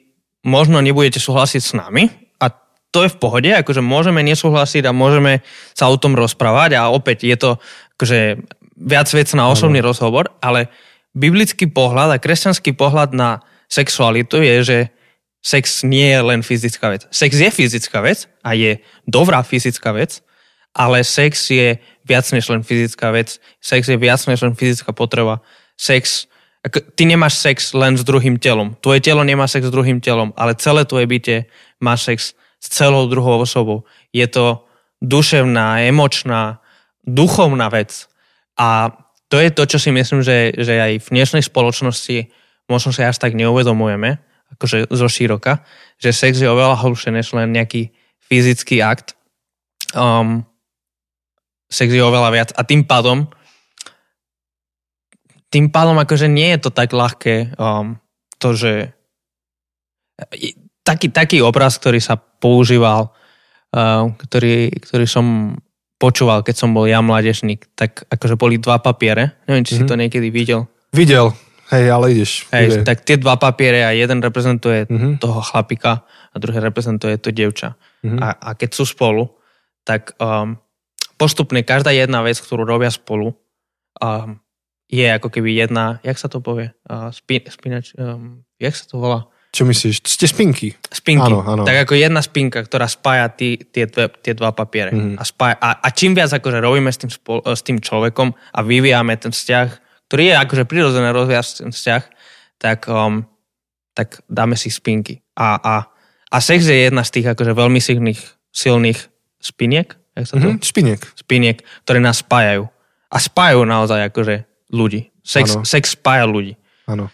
možno nebudete súhlasiť s nami a to je v pohode, akože môžeme nesúhlasiť a môžeme sa o tom rozprávať a opäť je to akože viac vec na osobný ano. rozhovor, ale biblický pohľad a kresťanský pohľad na sexualitu je, že sex nie je len fyzická vec. Sex je fyzická vec a je dobrá fyzická vec, ale sex je viac než len fyzická vec. Sex je viac než len fyzická potreba. Sex, ty nemáš sex len s druhým telom. Tvoje telo nemá sex s druhým telom, ale celé tvoje bytie má sex s celou druhou osobou. Je to duševná, emočná, duchovná vec. A to je to, čo si myslím, že, že aj v dnešnej spoločnosti možno sa až tak neuvedomujeme, akože zo široka, že sex je oveľa hlbšie než len nejaký fyzický akt. Um, sex je oveľa viac a tým pádom tým pádom akože nie je to tak ľahké um, to, že taký, taký obraz, ktorý sa používal, uh, ktorý, ktorý som počúval, keď som bol ja mládežník, tak akože boli dva papiere. Neviem, či mm-hmm. si mhm. to niekedy videl. Videl, hej, ale ideš. Hej, tak tie dva papiere a jeden reprezentuje mm-hmm. toho chlapika a druhý reprezentuje to devča. Mm-hmm. A, a keď sú spolu, tak um, postupne každá jedna vec, ktorú robia spolu, um, je ako keby jedna, jak sa to povie? Uh, spin, spinač, um, jak sa to volá? Čo myslíš? Ste spinky. Spinky. Áno, áno. Tak ako jedna spinka, ktorá spája tí, tie, dve, tie dva papiere. Mm-hmm. A, spája, a, a čím viac akože robíme s tým, spol, s tým človekom a vyvíjame ten vzťah, ktorý je akože prirodzené rozvíjať ten vzťah, tak, um, tak dáme si spinky. A, a, a sex je jedna z tých akože veľmi silných, silných spiniek, Jak sa to? Mm-hmm, špiniek. Špiniek, ktoré nás spájajú. A spájajú naozaj akože ľudí. Sex, sex spája ľudí. Áno.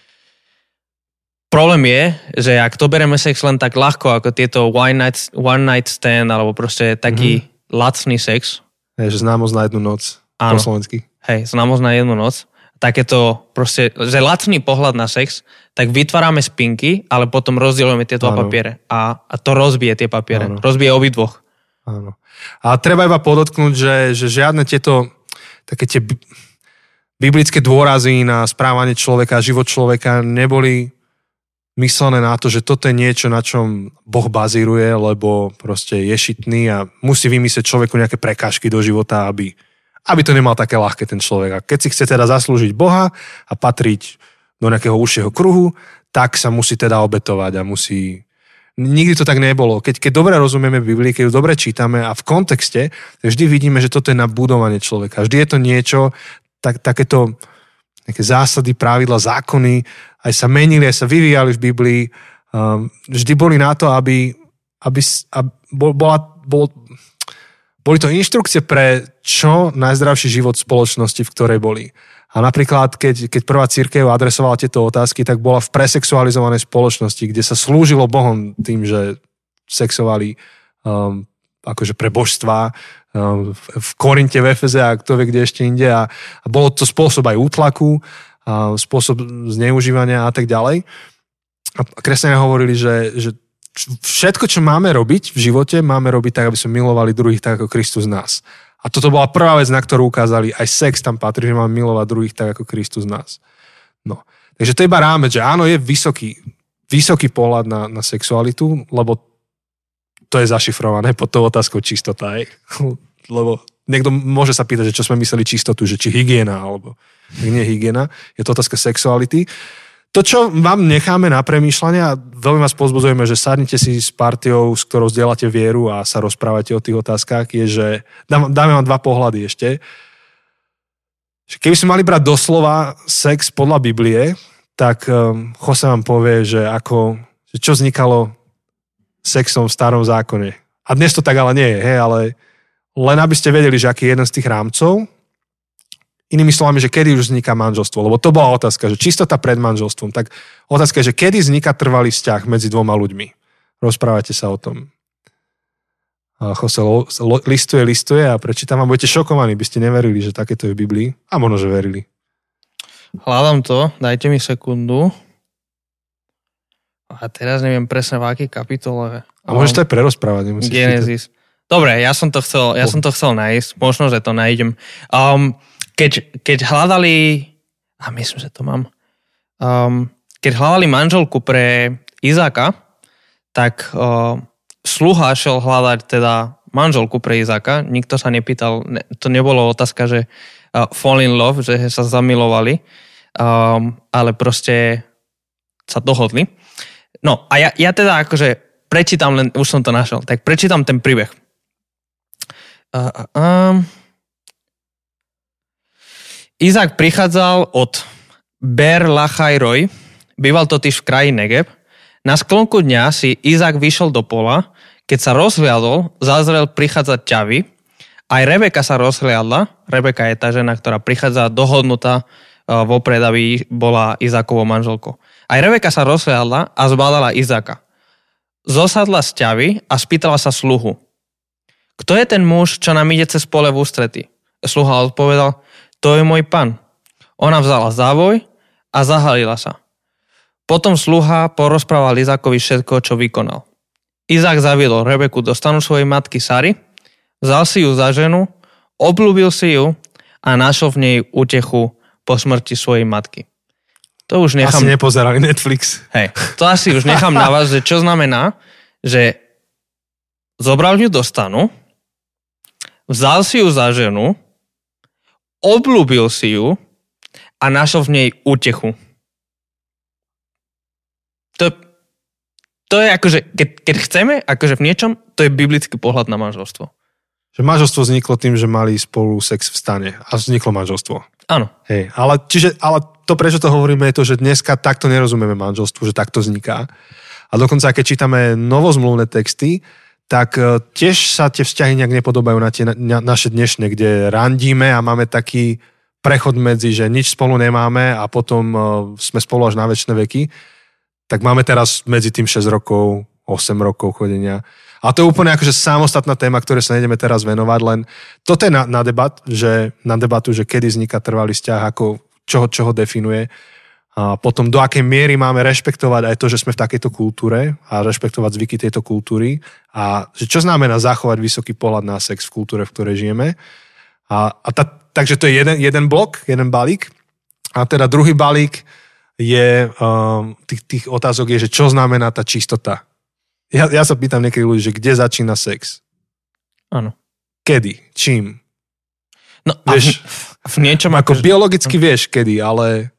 Problém je, že ak to bereme sex len tak ľahko, ako tieto one night, one night stand, alebo proste taký mm-hmm. lacný sex. Je, že známosť na jednu noc. Áno. Po slovensky. Hej, známosť na jednu noc. Takéto proste, že lacný pohľad na sex, tak vytvárame spinky, ale potom rozdielujeme tie dva papiere. A, a to rozbije tie papiere. Áno. Rozbije obidvoch. Áno. A treba iba podotknúť, že, že žiadne tieto také tie biblické dôrazy na správanie človeka, život človeka neboli myslené na to, že toto je niečo, na čom Boh bazíruje, lebo proste je šitný a musí vymyslieť človeku nejaké prekážky do života, aby, aby to nemal také ľahké ten človek. A keď si chce teda zaslúžiť Boha a patriť do nejakého užšieho kruhu, tak sa musí teda obetovať a musí Nikdy to tak nebolo. Keď, keď dobre rozumieme Biblii, keď ju dobre čítame a v kontexte, vždy vidíme, že toto je na budovanie človeka. Vždy je to niečo, tak, takéto nejaké zásady, pravidla, zákony, aj sa menili, aj sa vyvíjali v Biblii. Um, vždy boli na to, aby, aby, aby bola, bol, boli to inštrukcie pre čo najzdravší život spoločnosti, v ktorej boli. A napríklad, keď, keď prvá církev adresovala tieto otázky, tak bola v presexualizovanej spoločnosti, kde sa slúžilo Bohom tým, že sexovali um, akože pre božstva um, v Korinte, v Efeze a kto vie, kde ešte inde. A, a bolo to spôsob aj útlaku, spôsob zneužívania a tak ďalej. A kresťania hovorili, že, že všetko, čo máme robiť v živote, máme robiť tak, aby sme milovali druhých tak, ako Kristus nás. A toto bola prvá vec, na ktorú ukázali. Aj sex tam patrí, že máme milovať druhých tak, ako Kristus nás. No. Takže to je iba rámec, že áno, je vysoký, vysoký pohľad na, na sexualitu, lebo to je zašifrované pod tou otázkou čistota. Aj. lebo niekto môže sa pýtať, že čo sme mysleli čistotu, že či hygiena, alebo nie hygiena. Je to otázka sexuality. To, čo vám necháme na premýšľanie a veľmi vás pozbudzujeme, že sadnite si s partiou, s ktorou zdieľate vieru a sa rozprávate o tých otázkach, je, že dám, dáme vám dva pohľady ešte. Keby sme mali brať doslova sex podľa Biblie, tak um, Jose vám povie, že ako, že čo vznikalo sexom v starom zákone. A dnes to tak ale nie je, hej, ale len aby ste vedeli, že aký je jeden z tých rámcov, Inými slovami, že kedy už vzniká manželstvo, lebo to bola otázka, že čistota pred manželstvom. Tak otázka je, že kedy vzniká trvalý vzťah medzi dvoma ľuďmi. Rozprávate sa o tom. Jose listuje, listuje a prečítam a budete šokovaní, by ste neverili, že takéto je v Biblii. A možno, že verili. Hľadám to, dajte mi sekundu. A teraz neviem presne v akej kapitole. A môžeš to aj prerozprávať. Genesis. Dobre, ja som to chcel, ja som to chcel nájsť. Možno, že to nájdem. Um, keď, keď hľadali, a myslím, že to mám, um, keď hľadali manželku pre Izáka, tak uh, sluha šel hľadať teda manželku pre Izáka. Nikto sa nepýtal, ne, to nebolo otázka, že uh, fall in love, že sa zamilovali, um, ale proste sa dohodli. No a ja, ja teda akože prečítam len, už som to našiel, tak prečítam ten príbeh. Uh, uh, um, Izák prichádzal od Ber Lachajroj, býval totiž v kraji Negeb. Na sklonku dňa si Izák vyšiel do pola, keď sa rozhliadol, zazrel prichádzať ťavy. Aj Rebeka sa rozhliadla. Rebeka je tá žena, ktorá prichádza dohodnutá e, vopred, aby bola Izákovou manželkou. Aj Rebeka sa rozhliadla a zbadala Izáka. Zosadla z ťavy a spýtala sa sluhu. Kto je ten muž, čo nám ide cez pole v ústrety? Sluha odpovedal, to je môj pan. Ona vzala závoj a zahalila sa. Potom sluha porozprával Izákovi všetko, čo vykonal. Izák zaviedol Rebeku do stanu svojej matky Sary, vzal si ju za ženu, obľúbil si ju a našiel v nej útechu po smrti svojej matky. To už nechám... Asi nepozerali Netflix. Hej, to asi už nechám na vás, že čo znamená, že zobral ju do stanu, vzal si ju za ženu, obľúbil si ju a našiel v nej útechu. To, to je akože, keď, keď chceme, akože v niečom, to je biblický pohľad na manželstvo. Že manželstvo vzniklo tým, že mali spolu sex v stane a vzniklo manželstvo. Áno. Hej, ale, čiže, ale to, prečo to hovoríme, je to, že dneska takto nerozumieme manželstvu, že takto vzniká. A dokonca, keď čítame novozmluvné texty, tak e, tiež sa tie vzťahy nejak nepodobajú na tie na, naše dnešné, kde randíme a máme taký prechod medzi, že nič spolu nemáme a potom uh, sme spolu až na väčšie veky, tak máme teraz medzi tým 6 rokov, 8 rokov chodenia. A to je úplne akože samostatná téma, ktoré sa nejdeme teraz venovať, len toto je na, na, debat, že, na debatu, že kedy vzniká trvalý vzťah, ako, čo, čo ho definuje a potom do akej miery máme rešpektovať aj to, že sme v takejto kultúre a rešpektovať zvyky tejto kultúry a že čo znamená zachovať vysoký pohľad na sex v kultúre, v ktorej žijeme. A, a ta, takže to je jeden, jeden blok, jeden balík. A teda druhý balík je, um, tých, tých otázok je, že čo znamená tá čistota. Ja, ja sa pýtam niekedy ľudí, že kde začína sex? Áno. Kedy? Čím? No, vieš, v, v niečom... Ako, ako biologicky vieš kedy, ale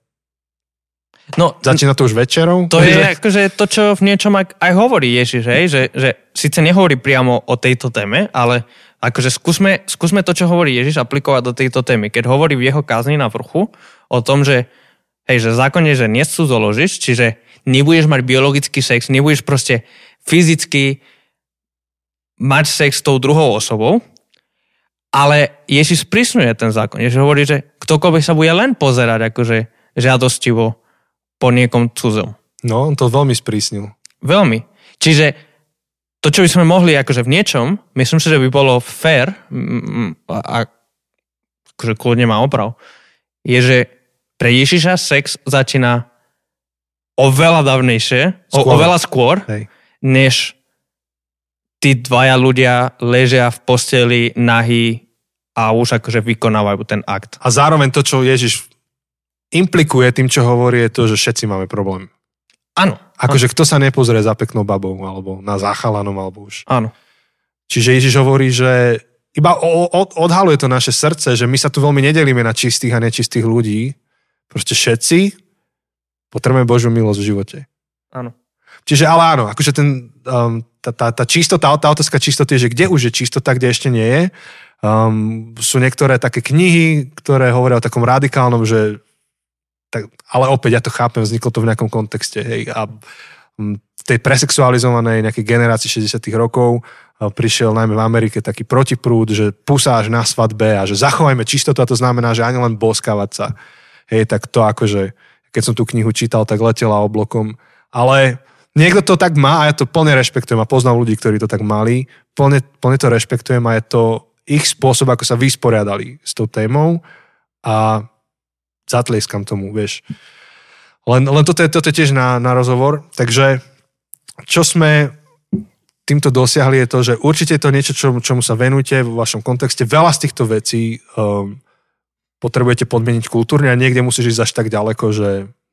No, Začína to už večerou? To je akože to, čo v niečom aj, aj hovorí Ježiš, hej? Že, že síce nehovorí priamo o tejto téme, ale akože skúsme, skúsme to, čo hovorí Ježiš, aplikovať do tejto témy. Keď hovorí v jeho kázni na vrchu o tom, že hej, že zákon je, že zoložiš, čiže nebudeš mať biologický sex, nebudeš proste fyzicky mať sex s tou druhou osobou, ale Ježiš sprísňuje ten zákon. Ježiš hovorí, že ktokoľvek sa bude len pozerať akože žiadostivo po niekom cudzom. No, on to veľmi sprísnil. Veľmi. Čiže to, čo by sme mohli akože v niečom, myslím si, že by bolo fair, a akože kľudne má oprav, je, že pre Ježiša sex začína oveľa dávnejšie, skôr. O, oveľa skôr, Hej. než tí dvaja ľudia ležia v posteli nahý a už akože vykonávajú ten akt. A zároveň to, čo Ježiš implikuje tým, čo hovorí, je to, že všetci máme problém. Áno. Akože kto sa nepozrie za peknou babou, alebo na záchalanom, alebo už. Áno. Čiže Ježiš hovorí, že iba odhaluje to naše srdce, že my sa tu veľmi nedelíme na čistých a nečistých ľudí. Proste všetci potrebujeme Božiu milosť v živote. Áno. Čiže ale áno, akože ten, um, tá, tá, tá čistota, tá otázka čistoty je, že kde už je čistota, kde ešte nie je. Um, sú niektoré také knihy, ktoré hovoria o takom radikálnom, že tak, ale opäť ja to chápem, vzniklo to v nejakom kontexte. Hej, a v tej presexualizovanej nejakej generácii 60 rokov prišiel najmä v Amerike taký protiprúd, že pusáš na svadbe a že zachovajme čistotu a to znamená, že ani len boskávať sa. Hej, tak to akože, keď som tú knihu čítal, tak letela oblokom. Ale niekto to tak má a ja to plne rešpektujem a poznám ľudí, ktorí to tak mali. Plne, plne to rešpektujem a je to ich spôsob, ako sa vysporiadali s tou témou a zatlieskam tomu, vieš. Len, len toto, je, toto je tiež na, na rozhovor. Takže čo sme týmto dosiahli je to, že určite je to niečo, čo, čomu sa venujete vo vašom kontexte. Veľa z týchto vecí um, potrebujete podmieniť kultúrne a niekde musíš ísť až tak ďaleko, že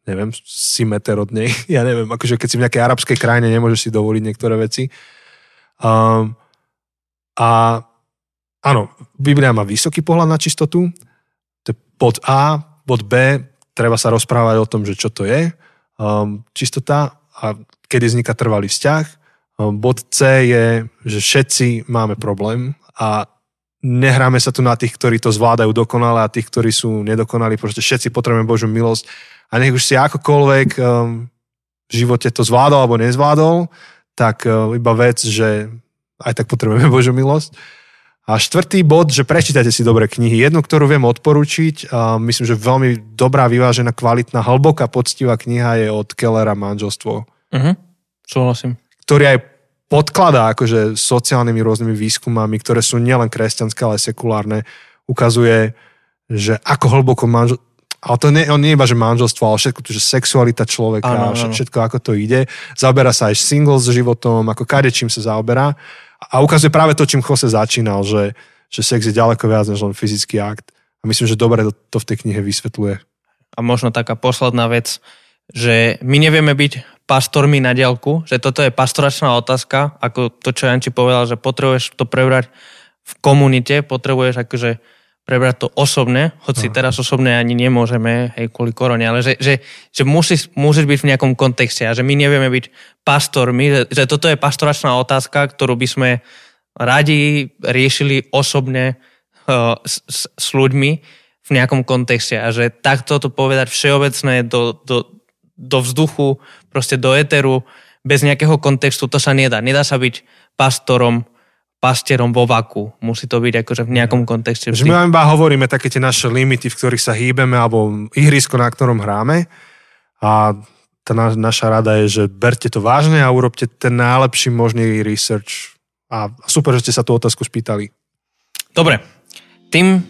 neviem, si meter od nej. Ja neviem, akože keď si v nejakej arabskej krajine, nemôžeš si dovoliť niektoré veci. Um, a áno, Biblia má vysoký pohľad na čistotu. To je bod A. Bod B, treba sa rozprávať o tom, že čo to je. Um, čistota a kedy vzniká trvalý vzťah Ehm, bod C je, že všetci máme problém a nehráme sa tu na tých, ktorí to zvládajú dokonale a tých, ktorí sú nedokonali. Proste všetci potrebujeme Božiu milosť a nech už si akokoľvek um, v živote to zvládol alebo nezvládol, tak uh, iba vec, že aj tak potrebujeme Božiu milosť. A štvrtý bod, že prečítajte si dobré knihy. Jednu, ktorú viem odporučiť, a myslím, že veľmi dobrá, vyvážená, kvalitná, hlboká, poctivá kniha je od Kellera Manželstvo. Mhm, súhlasím ktorý aj podkladá akože sociálnymi rôznymi výskumami, ktoré sú nielen kresťanské, ale aj sekulárne, ukazuje, že ako hlboko manžel... Ale to nie, on nie iba, že manželstvo, ale všetko, že sexualita človeka, ano, ano. všetko, ako to ide. Zaoberá sa aj single s životom, ako kade čím sa zaoberá. A ukazuje práve to, čím Jose začínal, že, že sex je ďaleko viac než len fyzický akt. A myslím, že dobre to, to v tej knihe vysvetľuje. A možno taká posledná vec, že my nevieme byť pastormi na diálku, že toto je pastoračná otázka, ako to, čo Janči povedal, že potrebuješ to prebrať v komunite, potrebuješ akože prebrať to osobne, hoci no. teraz osobne ani nemôžeme, hej, kvôli korone, ale že, že, že musíš, musíš byť v nejakom kontexte a že my nevieme byť pastormi, že, že toto je pastoračná otázka, ktorú by sme radi riešili osobne uh, s, s, s ľuďmi v nejakom kontexte a že takto to povedať všeobecné do, do, do vzduchu, proste do éteru, bez nejakého kontextu, to sa nedá. Nedá sa byť pastorom, pastierom vo vaku. Musí to byť akože v nejakom kontexte. Že my iba hovoríme také tie naše limity, v ktorých sa hýbeme, alebo ihrisko, na ktorom hráme. A tá na, naša rada je, že berte to vážne a urobte ten najlepší možný research. A super, že ste sa tú otázku spýtali. Dobre, tým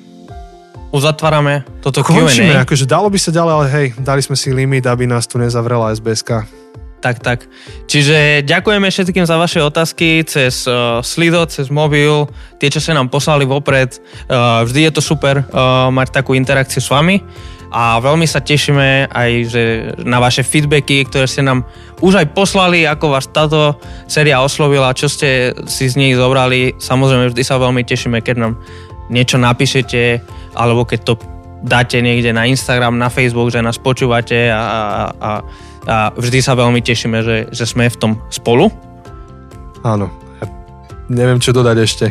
uzatvárame toto Končíme, Q&A. akože dalo by sa ďalej, ale hej, dali sme si limit, aby nás tu nezavrela SBSK. Tak, tak. Čiže ďakujeme všetkým za vaše otázky cez uh, Slido, cez mobil, tie, čo sa nám poslali vopred. Uh, vždy je to super uh, mať takú interakciu s vami a veľmi sa tešíme aj že na vaše feedbacky, ktoré ste nám už aj poslali, ako vás táto séria oslovila, čo ste si z nej zobrali. Samozrejme, vždy sa veľmi tešíme, keď nám niečo napíšete, alebo keď to dáte niekde na Instagram, na Facebook, že nás počúvate a, a, a, a vždy sa veľmi tešíme, že, že sme v tom spolu. Áno, ja neviem čo dodať ešte.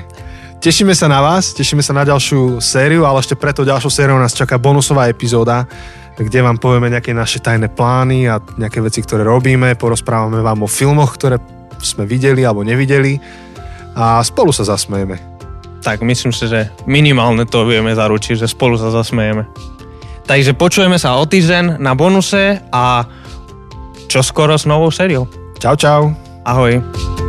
Tešíme sa na vás, tešíme sa na ďalšiu sériu, ale ešte preto ďalšou sériou nás čaká bonusová epizóda, kde vám povieme nejaké naše tajné plány a nejaké veci, ktoré robíme, porozprávame vám o filmoch, ktoré sme videli alebo nevideli a spolu sa zasmejeme tak myslím si, že minimálne to vieme zaručiť, že spolu sa zasmejeme. Takže počujeme sa o týždeň na bonuse a čo skoro s novou sériou. Čau, čau. Ahoj.